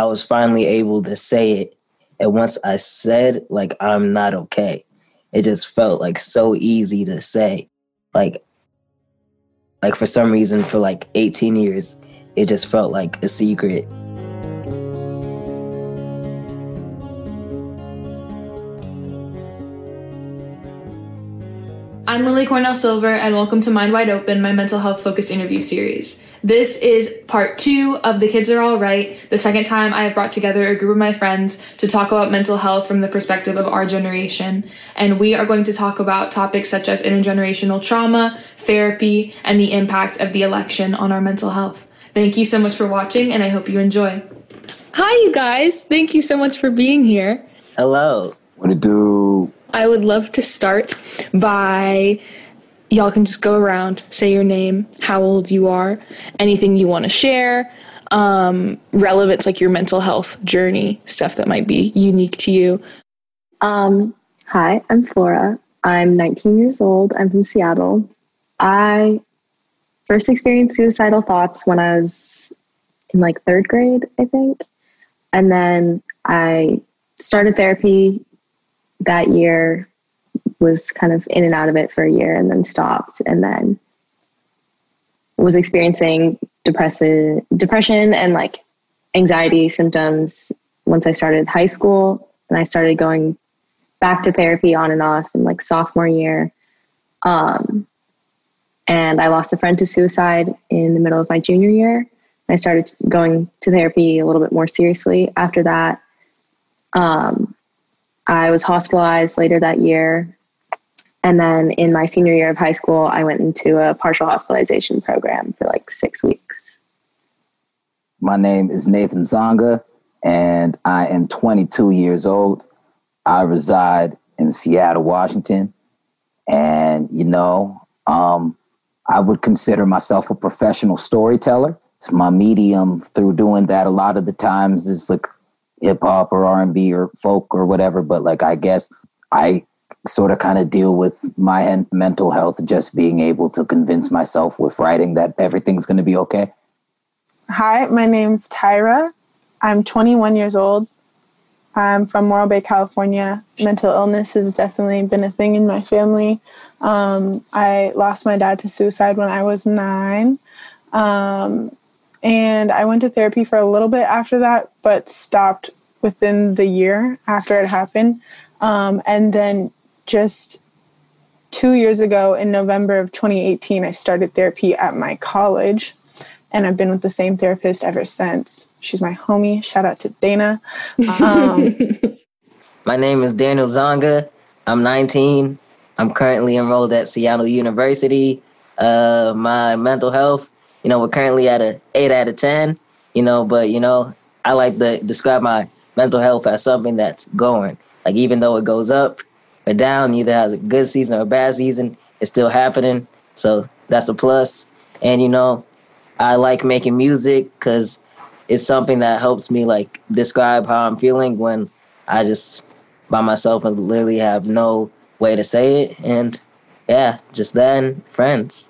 I was finally able to say it. And once I said, like, I'm not okay, it just felt like so easy to say. Like, like for some reason, for like 18 years, it just felt like a secret. I'm Lily Cornell Silver, and welcome to Mind Wide Open, my mental health focused interview series. This is part two of The Kids Are All Right, the second time I have brought together a group of my friends to talk about mental health from the perspective of our generation. And we are going to talk about topics such as intergenerational trauma, therapy, and the impact of the election on our mental health. Thank you so much for watching, and I hope you enjoy. Hi, you guys. Thank you so much for being here. Hello. What it do? I would love to start by y'all can just go around, say your name, how old you are, anything you want to share, um, relevance like your mental health journey, stuff that might be unique to you. Um, hi, I'm Flora. I'm 19 years old. I'm from Seattle. I first experienced suicidal thoughts when I was in like third grade, I think. And then I started therapy that year was kind of in and out of it for a year and then stopped and then was experiencing depression depression and like anxiety symptoms once I started high school and I started going back to therapy on and off in like sophomore year. Um, and I lost a friend to suicide in the middle of my junior year. I started going to therapy a little bit more seriously after that. Um, I was hospitalized later that year. And then in my senior year of high school, I went into a partial hospitalization program for like six weeks. My name is Nathan Zonga, and I am 22 years old. I reside in Seattle, Washington. And, you know, um, I would consider myself a professional storyteller. It's my medium through doing that a lot of the times is like hip hop or R&B or folk or whatever, but like I guess I sort of kind of deal with my mental health just being able to convince myself with writing that everything's going to be okay. Hi, my name's Tyra. I'm 21 years old. I'm from Morro Bay, California. Mental illness has definitely been a thing in my family. Um, I lost my dad to suicide when I was nine. Um, and I went to therapy for a little bit after that, but stopped within the year after it happened. Um, and then just two years ago in November of 2018, I started therapy at my college. And I've been with the same therapist ever since. She's my homie. Shout out to Dana. Um, my name is Daniel Zonga. I'm 19. I'm currently enrolled at Seattle University. Uh, my mental health, you know, we're currently at a eight out of 10, you know, but, you know, I like to describe my mental health as something that's going. Like, even though it goes up, or down, either has a good season or a bad season, it's still happening. So that's a plus. And you know, I like making music because it's something that helps me like describe how I'm feeling when I just by myself and literally have no way to say it. And yeah, just then friends.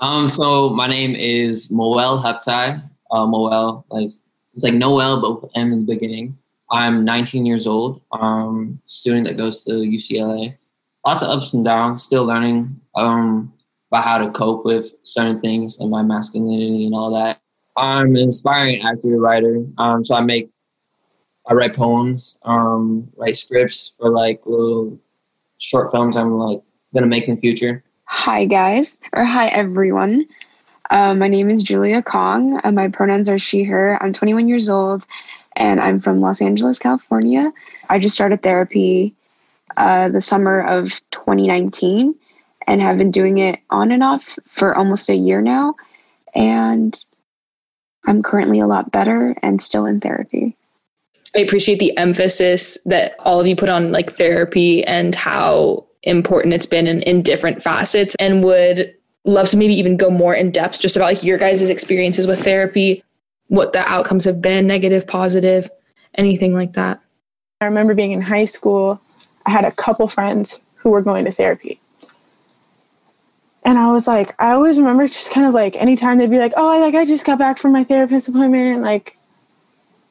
Um, so my name is Moel Heptai. Uh, Moel, like it's like Noel, but with M in the beginning. I'm 19 years old, um, student that goes to UCLA. Lots of ups and downs, still learning um, about how to cope with certain things and my masculinity and all that. I'm an inspiring actor, writer. Um, so I make, I write poems, um, write scripts for like little short films I'm like gonna make in the future. Hi guys, or hi everyone. Uh, my name is Julia Kong. Uh, my pronouns are she, her. I'm 21 years old and I'm from Los Angeles, California. I just started therapy uh, the summer of 2019 and have been doing it on and off for almost a year now. And I'm currently a lot better and still in therapy. I appreciate the emphasis that all of you put on like therapy and how important it's been in, in different facets and would love to maybe even go more in depth just about like your guys' experiences with therapy what the outcomes have been negative, positive, anything like that. I remember being in high school, I had a couple friends who were going to therapy. And I was like, I always remember just kind of like anytime they'd be like, oh, like I just got back from my therapist appointment, like,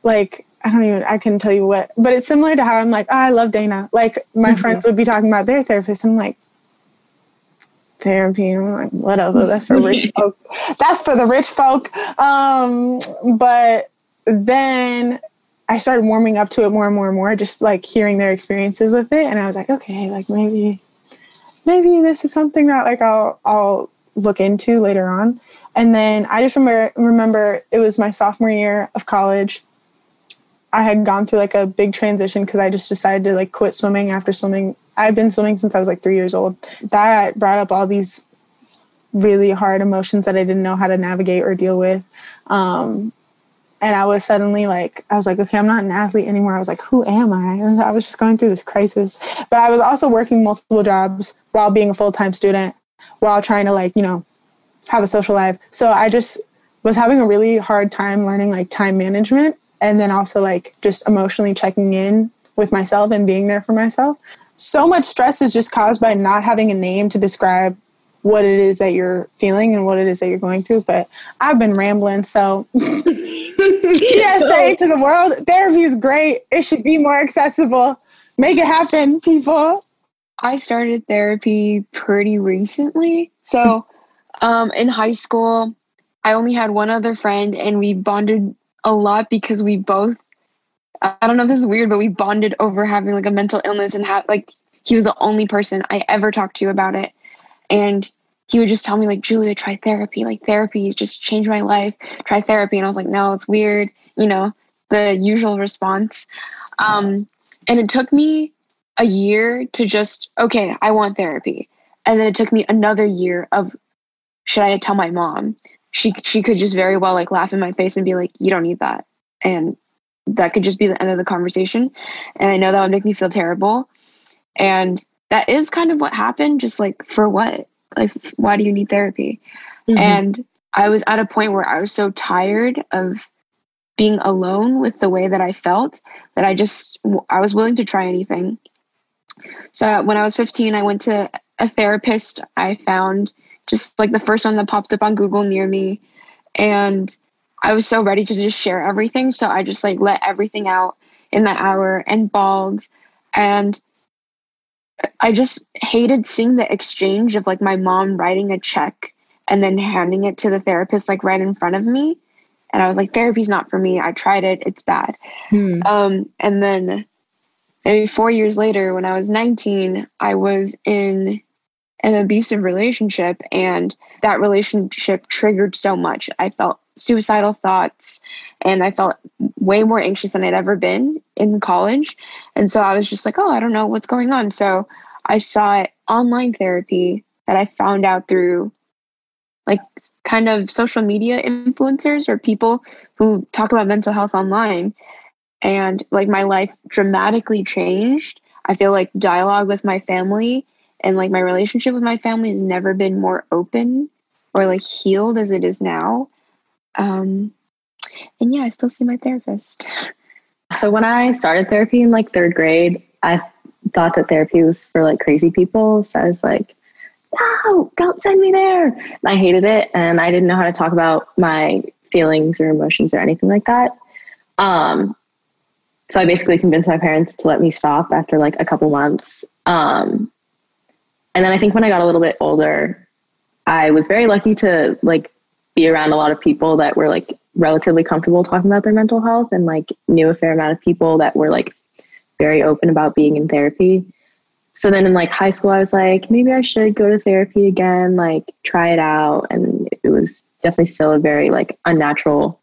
like I don't even I couldn't tell you what, but it's similar to how I'm like, oh, I love Dana. Like my mm-hmm. friends would be talking about their therapist. I'm like, therapy. I'm like, whatever. That's for rich folk. That's for the rich folk. Um, but then I started warming up to it more and more and more, just like hearing their experiences with it. And I was like, okay, like maybe, maybe this is something that like I'll, I'll look into later on. And then I just remember, remember it was my sophomore year of college. I had gone through like a big transition because I just decided to like quit swimming after swimming. I've been swimming since I was like three years old. That brought up all these really hard emotions that I didn't know how to navigate or deal with. Um, and I was suddenly like, I was like, okay, I'm not an athlete anymore. I was like, who am I? And I was just going through this crisis. But I was also working multiple jobs while being a full time student, while trying to like, you know, have a social life. So I just was having a really hard time learning like time management and then also like just emotionally checking in with myself and being there for myself. So much stress is just caused by not having a name to describe what it is that you're feeling and what it is that you're going through. But I've been rambling, so PSA to the world: therapy is great. It should be more accessible. Make it happen, people. I started therapy pretty recently. So, um, in high school, I only had one other friend, and we bonded a lot because we both. I don't know if this is weird, but we bonded over having like a mental illness and have like he was the only person I ever talked to about it. And he would just tell me like julia try therapy. Like therapy just changed my life. Try therapy. And i was like no it's weird you know the usual response. Um, and it took me a year to just okay i want therapy. And then it took me another year of should i tell my mom she she could just very well like laugh in my face and be like you don't need that. And that could just be the end of the conversation. And i know that would make me feel terrible. And that is kind of what happened just like for what? Like why do you need therapy? Mm-hmm. and i was at a point where i was so tired of being alone with the way that i felt that i just i was willing to try anything. So when i was 15 i went to a therapist. I found just like the first one that popped up on google near me and i was so ready to just share everything so i just like let everything out in that hour and bawled and I just hated seeing the exchange of like my mom writing a check and then handing it to the therapist like right in front of me. And I was like, therapy's not for me. I tried it, it's bad. Hmm. Um, and then maybe four years later, when I was 19, I was in an abusive relationship, and that relationship triggered so much. I felt suicidal thoughts and I felt way more anxious than I'd ever been in college. And so I was just like, oh, I don't know what's going on. So I saw online therapy that I found out through like kind of social media influencers or people who talk about mental health online. And like my life dramatically changed. I feel like dialogue with my family and like my relationship with my family has never been more open or like healed as it is now. Um, and yeah, I still see my therapist. So when I started therapy in like third grade, I thought that therapy was for like crazy people. So I was like, no, don't send me there. And I hated it. And I didn't know how to talk about my feelings or emotions or anything like that. Um, so I basically convinced my parents to let me stop after like a couple months. Um, and then I think when I got a little bit older, I was very lucky to like be around a lot of people that were like relatively comfortable talking about their mental health and like knew a fair amount of people that were like very open about being in therapy. So then in like high school, I was like, maybe I should go to therapy again, like try it out. And it was definitely still a very like unnatural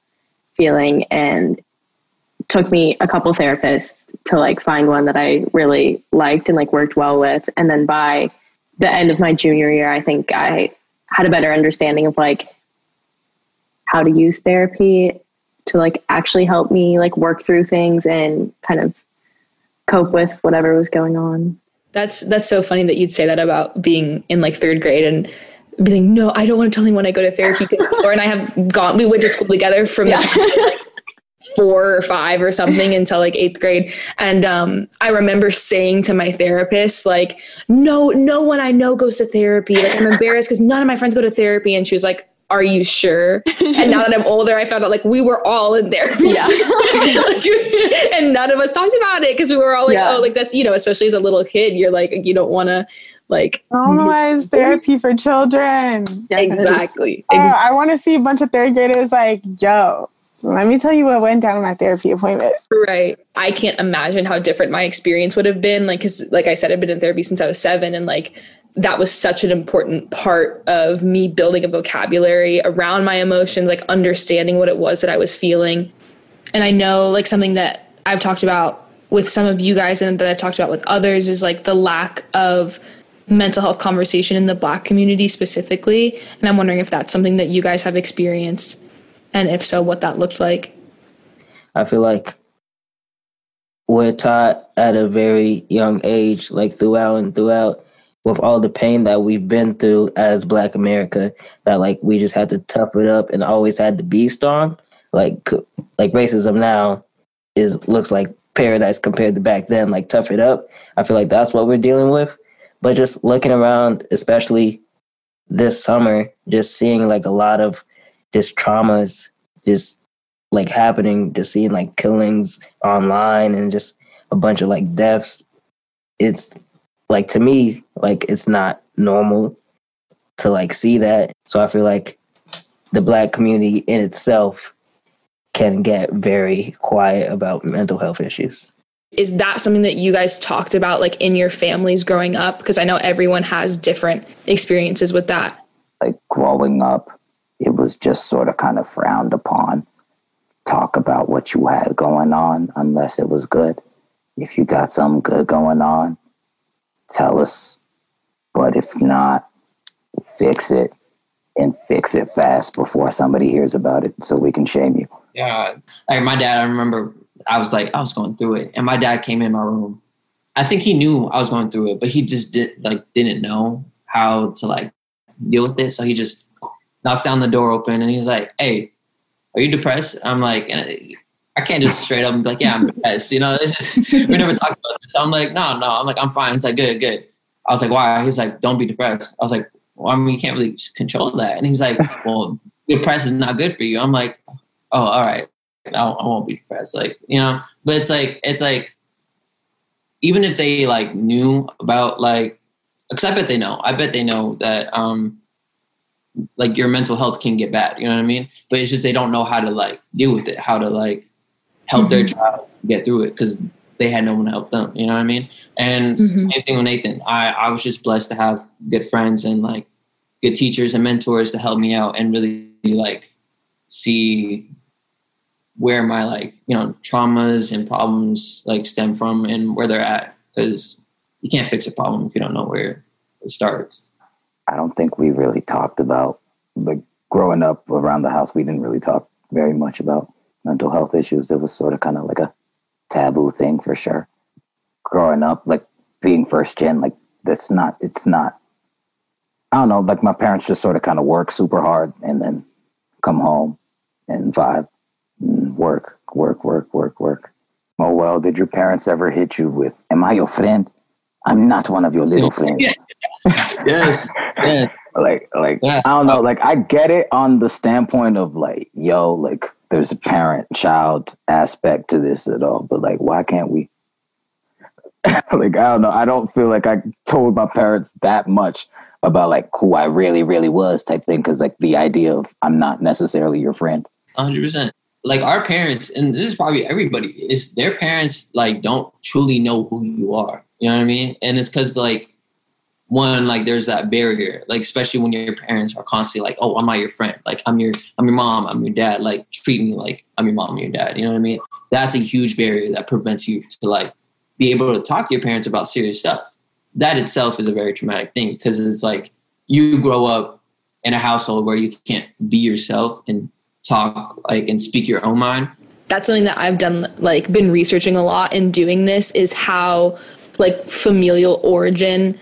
feeling and took me a couple therapists to like find one that I really liked and like worked well with. And then by the end of my junior year, I think I had a better understanding of like how to use therapy to like actually help me like work through things and kind of cope with whatever was going on. That's that's so funny that you'd say that about being in like third grade and be like, no, I don't want to tell anyone I go to therapy because Flora and I have gone. We went to school together from yeah. the four or five or something until like eighth grade. And um, I remember saying to my therapist, like, no, no one I know goes to therapy. Like I'm embarrassed because none of my friends go to therapy. And she was like, are you sure? and now that I'm older, I found out like we were all in therapy. Yeah. and none of us talked about it because we were all like, Yeah. oh, like that's, you know, especially as a little kid, you're like, you don't want to like, Normalize therapy for children. exactly. Oh, Ex- I want to see a bunch of third graders like, yo, let me tell you what went down in my therapy appointment. right. I can't imagine how different my experience would have been. Like, cause like I said, I've been in therapy since I was seven and like, that was such an important part of me building a vocabulary around my emotions, like understanding what it was that I was feeling. And I know like something that I've talked about with some of you guys and that I've talked about with others is like the lack of mental health conversation in the black community specifically. And I'm wondering if that's something that you guys have experienced. And if so, what that looked like. I feel like we're taught at a very young age, like throughout and throughout, with all the pain that we've been through as Black America, that like we just had to tough it up and always had to be strong. Like like racism now is looks like paradise compared to back then. Like tough it up. I feel like that's what we're dealing with. But just looking around, especially this summer, just seeing like a lot of just traumas just like happening, just seeing like killings online and just a bunch of like deaths. It's like to me, like it's not normal to like see that. So I feel like the black community in itself can get very quiet about mental health issues. Is that something that you guys talked about like in your families growing up? Because I know everyone has different experiences with that. like growing up, it was just sort of kind of frowned upon. Talk about what you had going on unless it was good. If you got something good going on, tell us. But if not, fix it and fix it fast before somebody hears about it so we can shame you. Yeah, like my dad. I remember I was like I was going through it, and my dad came in my room. I think he knew I was going through it, but he just did like didn't know how to like deal with it. So he just knocks down the door open, and he's like, "Hey, are you depressed?" I'm like, and I can't just straight up and be like, "Yeah, I'm depressed." You know, just, we never talked about this. I'm like, "No, no." I'm like, "I'm fine." He's like, "Good, good." I was like, "Why?" He's like, "Don't be depressed." I was like, "Well, I mean, you can't really control that." And he's like, "Well, depressed is not good for you." I'm like, "Oh, all right." I, I won't be depressed. Like, you know, but it's like, it's like, even if they like knew about like, because I bet they know, I bet they know that, um, like your mental health can get bad, you know what I mean? But it's just they don't know how to like deal with it, how to like help their child get through it because they had no one to help them, you know what I mean? And Mhm. same thing with Nathan. I, I was just blessed to have good friends and like good teachers and mentors to help me out and really like see where my like you know traumas and problems like stem from and where they're at because you can't fix a problem if you don't know where it starts I don't think we really talked about like growing up around the house. We didn't really talk very much about mental health issues. It was sort of kind of like a taboo thing for sure. Growing up, like being first gen, like that's not. It's not. I don't know. Like my parents just sort of kind of work super hard and then come home and vibe, and work, work, work, work, work. Oh well, did your parents ever hit you with, "Am I your friend? I'm not one of your little friends." Yes yes like like Yeah. I don't know, like I get it on the standpoint of like, yo, like there's a parent child aspect to this at all, but like why can't we like I don't know, I don't feel like I told my parents that much about like who I really, really was type thing. Cause like the idea of I'm not necessarily your friend. 100% like our parents and this is probably everybody is their parents like don't truly know who you are you know what i mean and it's because like one like there's that barrier like especially when your parents are constantly like oh i'm not your friend. Like i'm your i'm your mom i'm your dad. Like treat me like i'm your mom and your dad. You know what i mean? That's a huge barrier that prevents you to like be able to talk to your parents about serious stuff. That itself is a very traumatic thing because it's like you grow up in a household where you can't be yourself and talk like and speak your own mind. That's something that I've done like been researching a lot in doing this is how like familial origin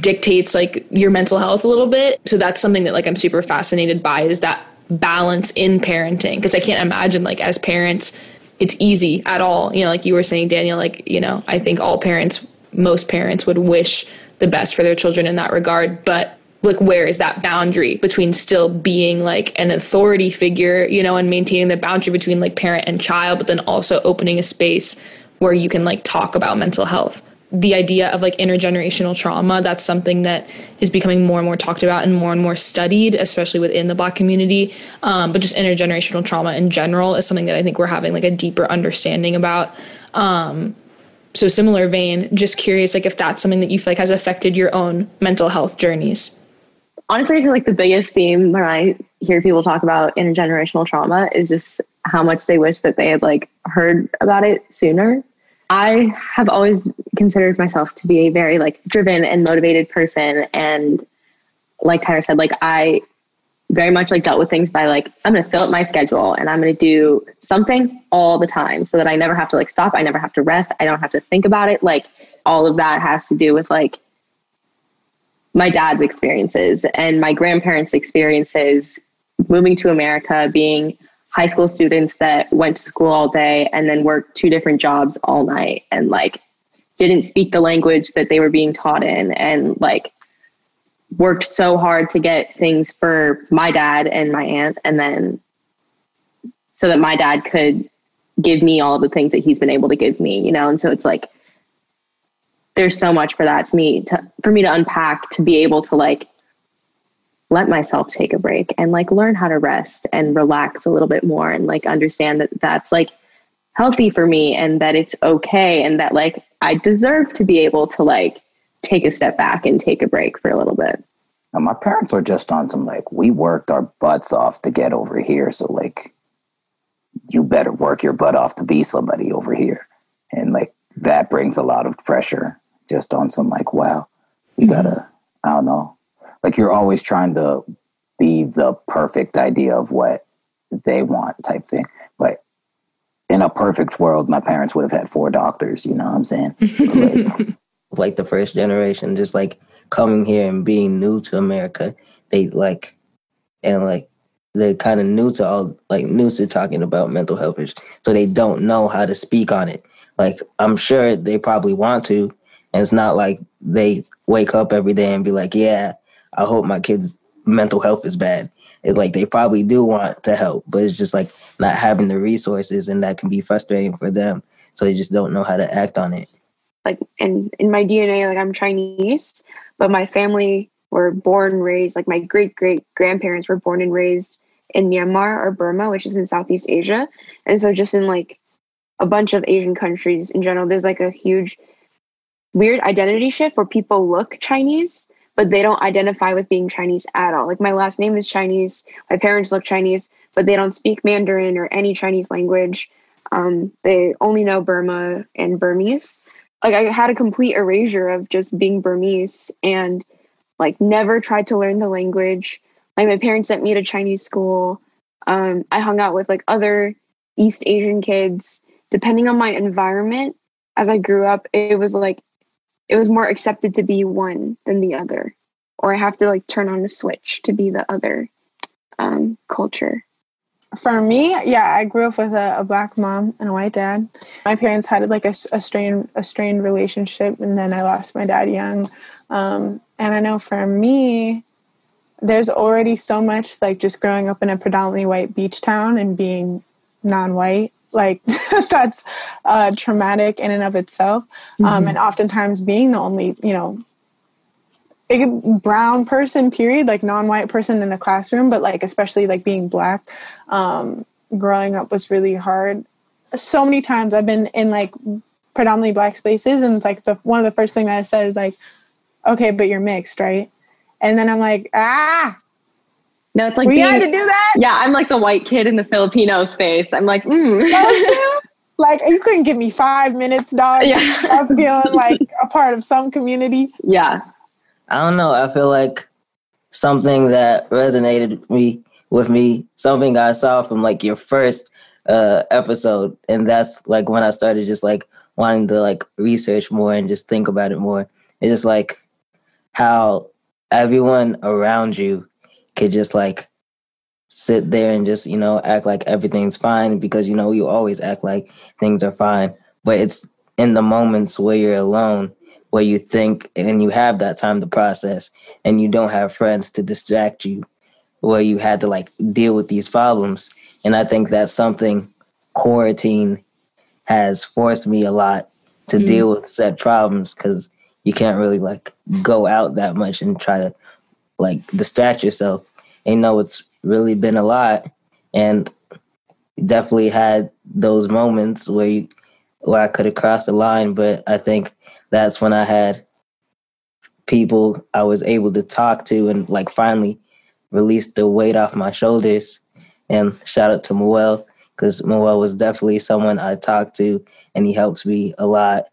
dictates like your mental health a little bit. So that's something that like I'm super fascinated by is that balance in parenting because I can't imagine like as parents it's easy at all. You know, like you were saying Daniel like, you know, I think all parents most parents would wish the best for their children in that regard, but like where is that boundary between still being like an authority figure you know and maintaining the boundary between like parent and child but then also opening a space where you can like talk about mental health the idea of like intergenerational trauma that's something that is becoming more and more talked about and more and more studied especially within the black community. Um, but just intergenerational trauma in general is something that i think we're having like a deeper understanding about. Um, so similar vein just curious like if that's something that you feel like has affected your own mental health journeys. Honestly, I feel like the biggest theme when I hear people talk about intergenerational trauma is just how much they wish that they had like heard about it sooner. I have always considered myself to be a very like driven and motivated person. And like Tyra said, like I very much like dealt with things by like, I'm going to fill up my schedule and I'm going to do something all the time so that I never have to like stop. I never have to rest. I don't have to think about it. Like all of that has to do with like my dad's experiences and my grandparents' experiences moving to America, being high school students that went to school all day and then worked two different jobs all night and like didn't speak the language that they were being taught in and like worked so hard to get things for my dad and my aunt and then so that my dad could give me all the things that he's been able to give me you know? And so it's like there's so much for that to me to for me to unpack to be able to like let myself take a break and like learn how to rest and relax a little bit more and like understand that that's like healthy for me and that it's okay and that like I deserve to be able to like take a step back and take a break for a little bit. And my parents were just on some like we worked our butts off to get over here so like you better work your butt off to be somebody over here and like that brings a lot of pressure just on some like, wow, you mm-hmm. gotta, I don't know. Like you're always trying to be the perfect idea of what they want type thing. But in a perfect world, my parents would have had four doctors, you know what I'm saying? like, like the first generation, just like coming here and being new to America, they like, and like, they're kind of new to all like new to talking about mental health issues so they don't know how to speak on it like i'm sure they probably want to and it's not like they wake up every day and be like, yeah, I hope my kid's mental health is bad. It's like they probably do want to help, but it's just like not having the resources and that can be frustrating for them. So they just don't know how to act on it. Like in, in my DNA, like I'm Chinese, but my family were born, raised, like my great great grandparents were born and raised in Myanmar or Burma, which is in Southeast Asia. And so just in like a bunch of Asian countries in general, there's like a huge weird identity shift where people look Chinese, but they don't identify with being Chinese at all. Like my last name is Chinese, my parents look Chinese, but they don't speak Mandarin or any Chinese language. Um, they only know Burma and Burmese. Like I had a complete erasure of just being Burmese and like never tried to learn the language. Like my parents sent me to Chinese school. Um, I hung out with like other East Asian kids. Depending on my environment, as I grew up, it was like it was more accepted to be one than the other or i have to like turn on a switch to be the other um, culture. For me yeah i grew up with a, a, black mom and a white dad. My parents had like a, a strained a strained relationship and then i lost my dad young. Um, and i know for me there's already so much like just growing up in a predominantly white beach town and being non-white like that's uh, traumatic in and of itself. Um, mm-hmm. um, and oftentimes being the only you know brown person period like non-white person in a classroom but like especially like being black um, growing up was really hard. So many times i've been in like predominantly black spaces and it's like the one of the first thing that i said is like okay but you're mixed right? And then i'm like ah no, it's like we being, had to do that. Yeah, I'm like the white kid in the Filipino space. I'm like, mm. like you couldn't give me five minutes, dog. Yeah. I was feeling like a part of some community. Yeah. I don't know. I feel like something that resonated me with me, something I saw from like your first uh episode, and that's like when I started just like wanting to like research more and just think about it more. It's just like how everyone around you could just like sit there and just you know act like everything's fine because you know you always act like things are fine but it's in the moments where you're alone where you think and you have that time to process and you don't have friends to distract you where you had to like deal with these problems and i think that's something quarantine has forced me a lot to mm. deal with said problems because you can't really like go out that much and try to like distract yourself and you know it's really been a lot and definitely had those moments where you where I could have crossed the line, but I think that's when I had people I was able to talk to and like finally release the weight off my shoulders. And shout out to Moel because Moel was definitely someone I talked to and he helps me a lot.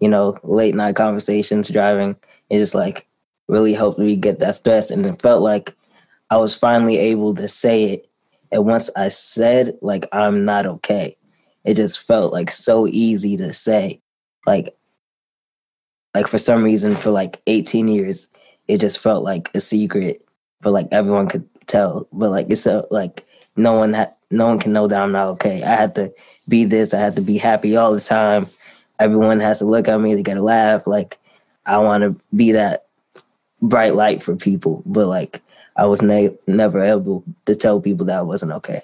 You know, late night conversations, driving, it just like really helped me get that stress. And it felt like I was finally able to say it. And once I said, like, I'm not okay, it just felt like so easy to say. Like, like for some reason, for like 18 years, it just felt like a secret for like everyone could tell. But like it's a, like no one had no one can know that I'm not okay. I had to be this. I had to be happy all the time. Everyone has to look at me. They gotta laugh. Like I want to be that bright light for people. But like I was ne- never able to tell people that I wasn't okay.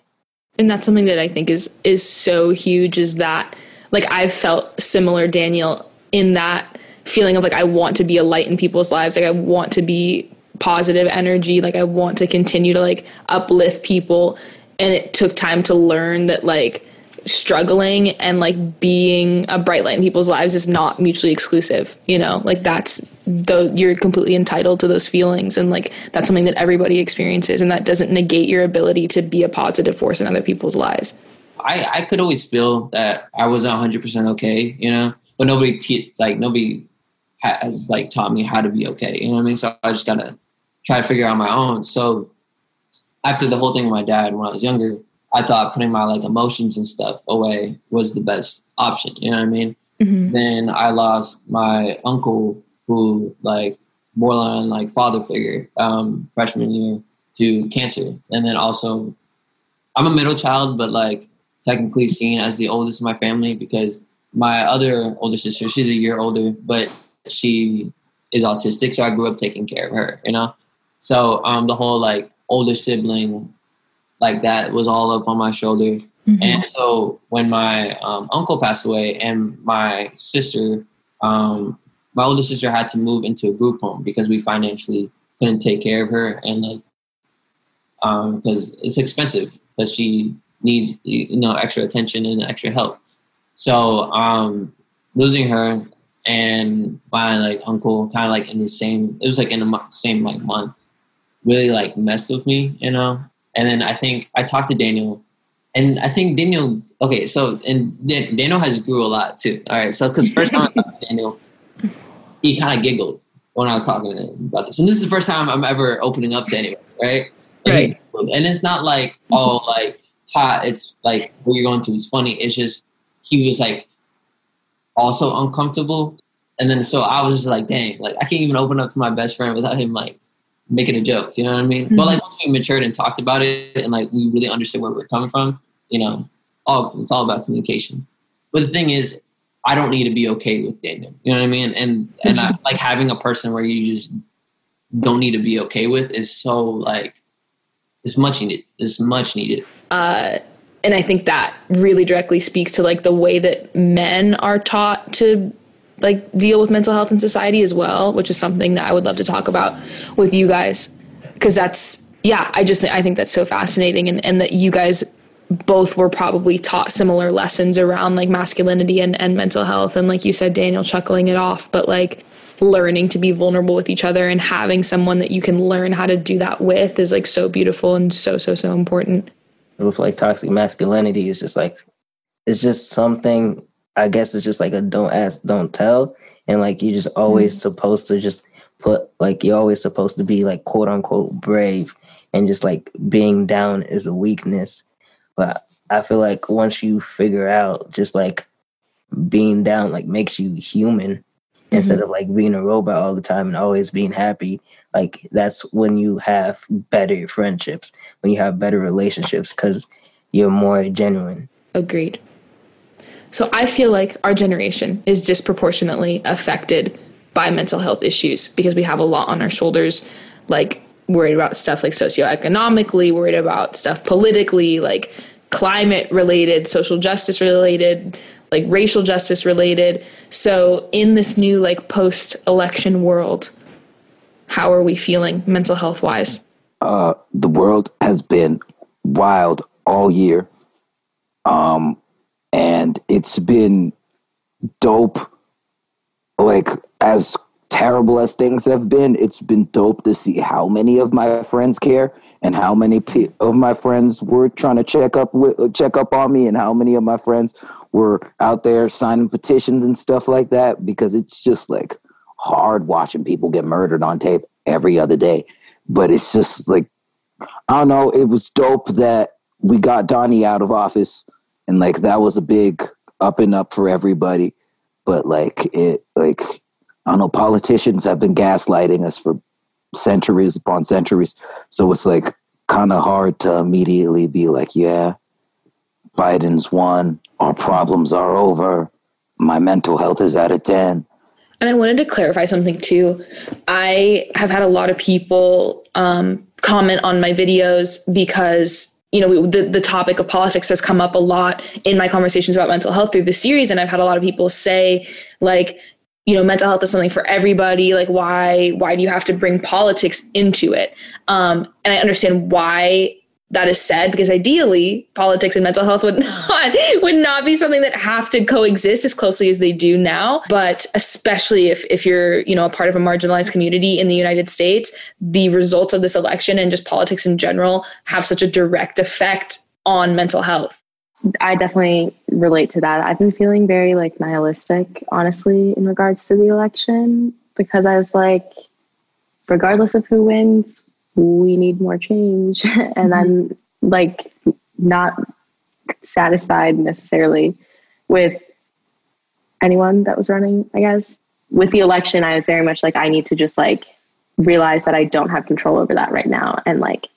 And that's something that I think is is so huge is that like I've felt similar Daniel in that feeling of like I want to be a light in people's lives. Like I want to be positive energy. Like I want to continue to like uplift people. And it took time to learn that like struggling and like being a bright light in people's lives is not mutually exclusive you know? Like that's though you're completely entitled to those feelings and like that's something that everybody experiences and that doesn't negate your ability to be a positive force in other people's lives. I i could always feel that i wasn't 100% okay you know? But nobody te- like nobody has like taught me how to be okay you know what i mean? So i just gotta try to figure out my own. So after the whole thing with my dad when i was younger I thought putting my like emotions and stuff away was the best option. You know what I mean? Mm-hmm. Then I lost my uncle, who like borderline like father figure, um, freshman year to cancer, and then also I'm a middle child, but like technically seen as the oldest in my family because my other older sister, she's a year older, but she is autistic, so I grew up taking care of her. You know, so um, the whole like older sibling like that was all up on my shoulder. Mm-hmm. And so when my um, uncle passed away and my sister, um, my older sister had to move into a group home because we financially couldn't take care of her and like because um, it's expensive because she needs you know extra attention and extra help. So um, losing her and my like uncle kind of like in the same it was like in the same like month really like messed with me, you know. And then I think I talked to Daniel, and I think Daniel. Okay, so and Daniel has grew a lot too. All right, so because first time I talked to Daniel, he kind of giggled when I was talking to him about this, and this is the first time I'm ever opening up to anyone, right? And right. And it's not like oh like ha, it's like what you're going through is funny. It's just he was like also uncomfortable, and then so I was just like, dang, like I can't even open up to my best friend without him like making a joke. You know what I mean? Mm-hmm. But like once we matured and talked about it, and like we really understood where we're coming from, you know, all it's all about communication. But the thing is, I don't need to be okay with Daniel. You know what I mean? And and I, like having a person where you just don't need to be okay with is so like it's much needed. It's much needed. Uh, and I think that really directly speaks to like the way that men are taught to like deal with mental health in society as well, which is something that I would love to talk about with you guys. Because that's yeah, I just I think that's so fascinating and and that you guys both were probably taught similar lessons around like masculinity and, and mental health and like you said Daniel chuckling it off but like learning to be vulnerable with each other and having someone that you can learn how to do that with is like so beautiful and so so so important. With like toxic masculinity it's just like it's just something I guess it's just like a don't ask, don't tell. And like you're just always mm-hmm. supposed to just put like you're always supposed to be like quote unquote brave and just like being down is a weakness. But I feel like once you figure out just like being down like makes you human mm-hmm. instead of like being a robot all the time and always being happy, like that's when you have better friendships, when you have better relationships because you're more genuine. Agreed. So I feel like our generation is disproportionately affected by mental health issues because we have a lot on our shoulders, like worried about stuff like socioeconomically, worried about stuff politically, like climate related, social justice related, like racial justice related. So in this new like post election world, how are we feeling mental health wise? Uh, the world has been wild all year. Um, and it's been dope. Like, as terrible as things have been, it's been dope to see how many of my friends care and how many of my friends were trying to check up with check up on me and how many of my friends were out there signing petitions and stuff like that because it's just like hard watching people get murdered on tape every other day but it's just like i don't know it was dope that we got donnie out of office and like that was a big up and up for everybody. But like it like i don't know politicians have been gaslighting us for centuries upon centuries. So it's like kind of hard to immediately be like yeah biden's won our problems are over my mental health is at a 10 and i wanted to clarify something too. I have had a lot of people um, comment on my videos because you know, we, the, the topic of politics has come up a lot in my conversations about mental health through the series. And I've had a lot of people say, like, you know, mental health is something for everybody. Like, why, why do you have to bring politics into it? Um, and I understand why that is said because ideally politics and mental health would not would not be something that have to coexist as closely as they do now but especially if if you're you know a part of a marginalized community in the United States the results of this election and just politics in general have such a direct effect on mental health I definitely relate to that. I've been feeling very like nihilistic, honestly, in regards to the election because I was like, regardless of who wins, we need more change. and mm-hmm. I'm like not satisfied necessarily with anyone that was running, I guess. With the election, I was very much like, I need to just like realize that I don't have control over that right now and like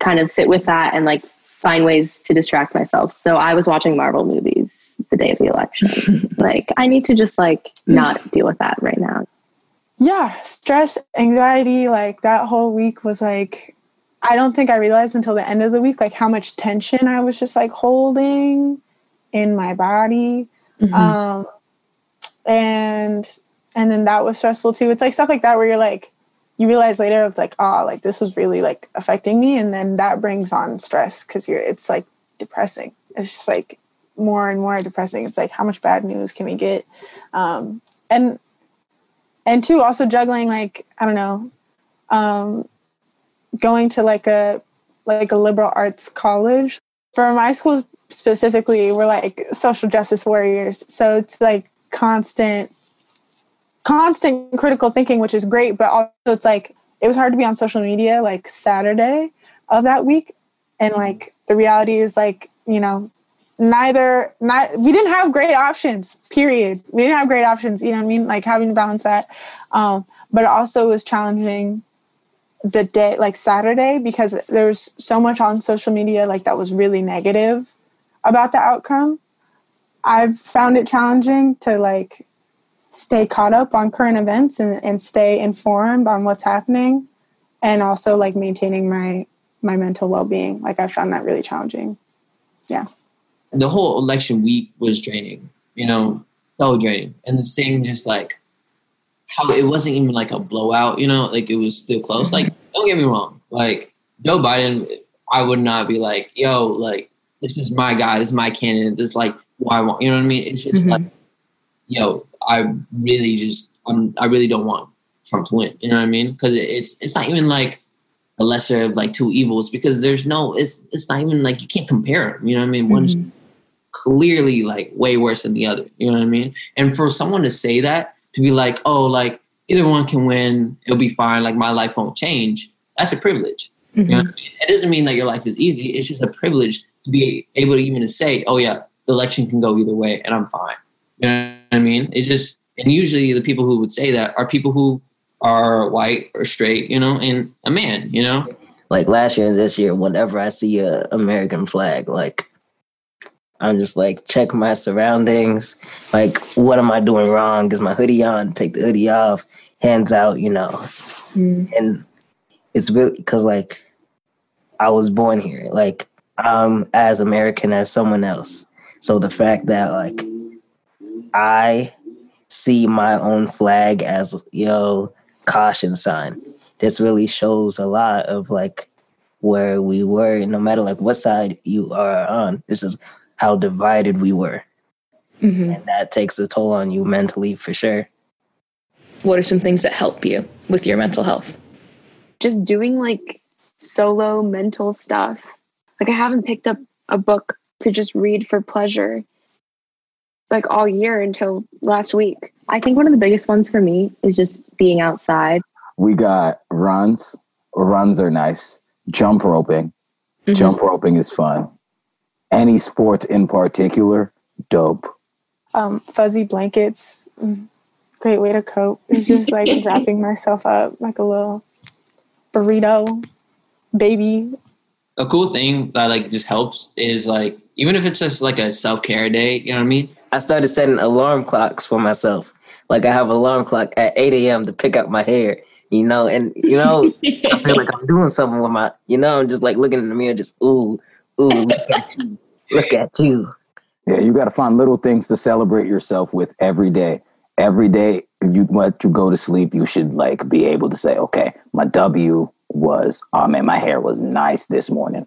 kind of sit with that and like find ways to distract myself. So I was watching Marvel movies the day of the election. like, I need to just like not deal with that right now yeah, stress, anxiety, like that whole week was like, I don't think I realized until the end of the week, like how much tension I was just like holding in my body. Mm-hmm. Um, and, and then that was stressful too. It's like stuff like that where you're like, you realize later of like, oh, like this was really like affecting me. And then that brings on stress because you're, it's like depressing. It's just like more and more depressing. It's like, how much bad news can we get? Um, and and two also juggling like i don't know um, going to like a like a liberal arts college. For my school specifically we're like social justice warriors. So it's like constant constant critical thinking which is great but also it's like it was hard to be on social media like saturday of that week. And like the reality is like you know neither not we didn't have great options period. We didn't have great options you know what i mean? Like having to balance that. Um but it also was challenging the day like saturday because there was so much on social media like that was really negative about the outcome. I've found it challenging to like stay caught up on current events and, and stay informed on what's happening and also like maintaining my my mental well-being. Like i found that really challenging. Yeah the whole election week was draining, you know, so draining. And the thing just like how it wasn't even like a blowout, you know, like it was still close. Like, don't get me wrong, like Joe Biden, I would not be like, yo, like this is my guy, this is my candidate, this is like why I want, you know what I mean? It's just mm-hmm. like, yo, I really just, I'm, I really don't want Trump to win. You know what I mean? Because it's it's not even like a lesser of like two evils because there's no, it's it's not even like you can't compare them. You know what I mean? Mm-hmm. One's clearly like way worse than the other. You know what I mean? And for someone to say that, to be like, oh, like either one can win, it'll be fine, like my life won't change. That's a privilege. Mm-hmm. You know mm-hmm. I mean? It doesn't mean that your life is easy. It's just a privilege to be able to even to say, oh yeah, the election can go either way and I'm fine. You know what I mean? It just and usually the people who would say that are people who are white or straight, you know, and a man, you know. Like last year and this year, whenever I see a American flag, like I'm just like check my surroundings. Like, what am I doing wrong? Is my hoodie on? Take the hoodie off. Hands out. You know. Mm. And it's really because like I was born here. Like I'm as American as someone else. So the fact that like I see my own flag as yo caution sign. This really shows a lot of like where we were, no matter like what side you are on. This is how divided we were. Mm-hmm. And that takes a toll on you mentally for sure. What are some things that help you with your mental health? Just doing like solo mental stuff. Like I haven't picked up a book to just read for pleasure like all year until last week. I think one of the biggest ones for me is just being outside. We got runs. Runs are nice. Jump roping. Mm-hmm. Jump roping is fun. Any sport in particular, dope. Um, fuzzy blankets, mm, great way to cope. It's just like wrapping myself up like a little burrito baby. A cool thing that like just helps is like even if it's just like a self care day, you know what I mean? I started setting alarm clocks for myself. Like I have alarm clock at 8 a.m. to pick up my hair, you know, and you know, I feel like I'm doing something with my, you know, I'm just like looking in the mirror, just ooh, ooh, look at you, look at you. Yeah, you got to find little things to celebrate yourself with every day. Every day, if you want to go to sleep, you should like be able to say, okay, my W was, oh man, my hair was nice this morning.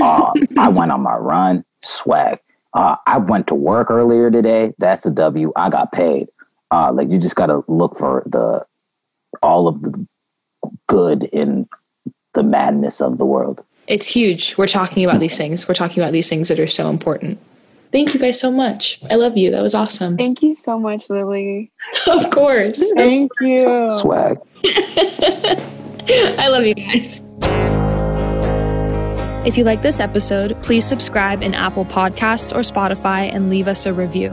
Uh, I went on my run, swag. Uh, I went to work earlier today. That's a W. I got paid. Uh, like you just got to look for the all of the good in the madness of the world. It's huge. We're talking about these things. We're talking about these things that are so important. Thank you guys so much. I love you. That was awesome. Thank you so much, Lily. of course. Thank you. Swag. I love you guys. If you like this episode, please subscribe in Apple Podcasts or Spotify and leave us a review.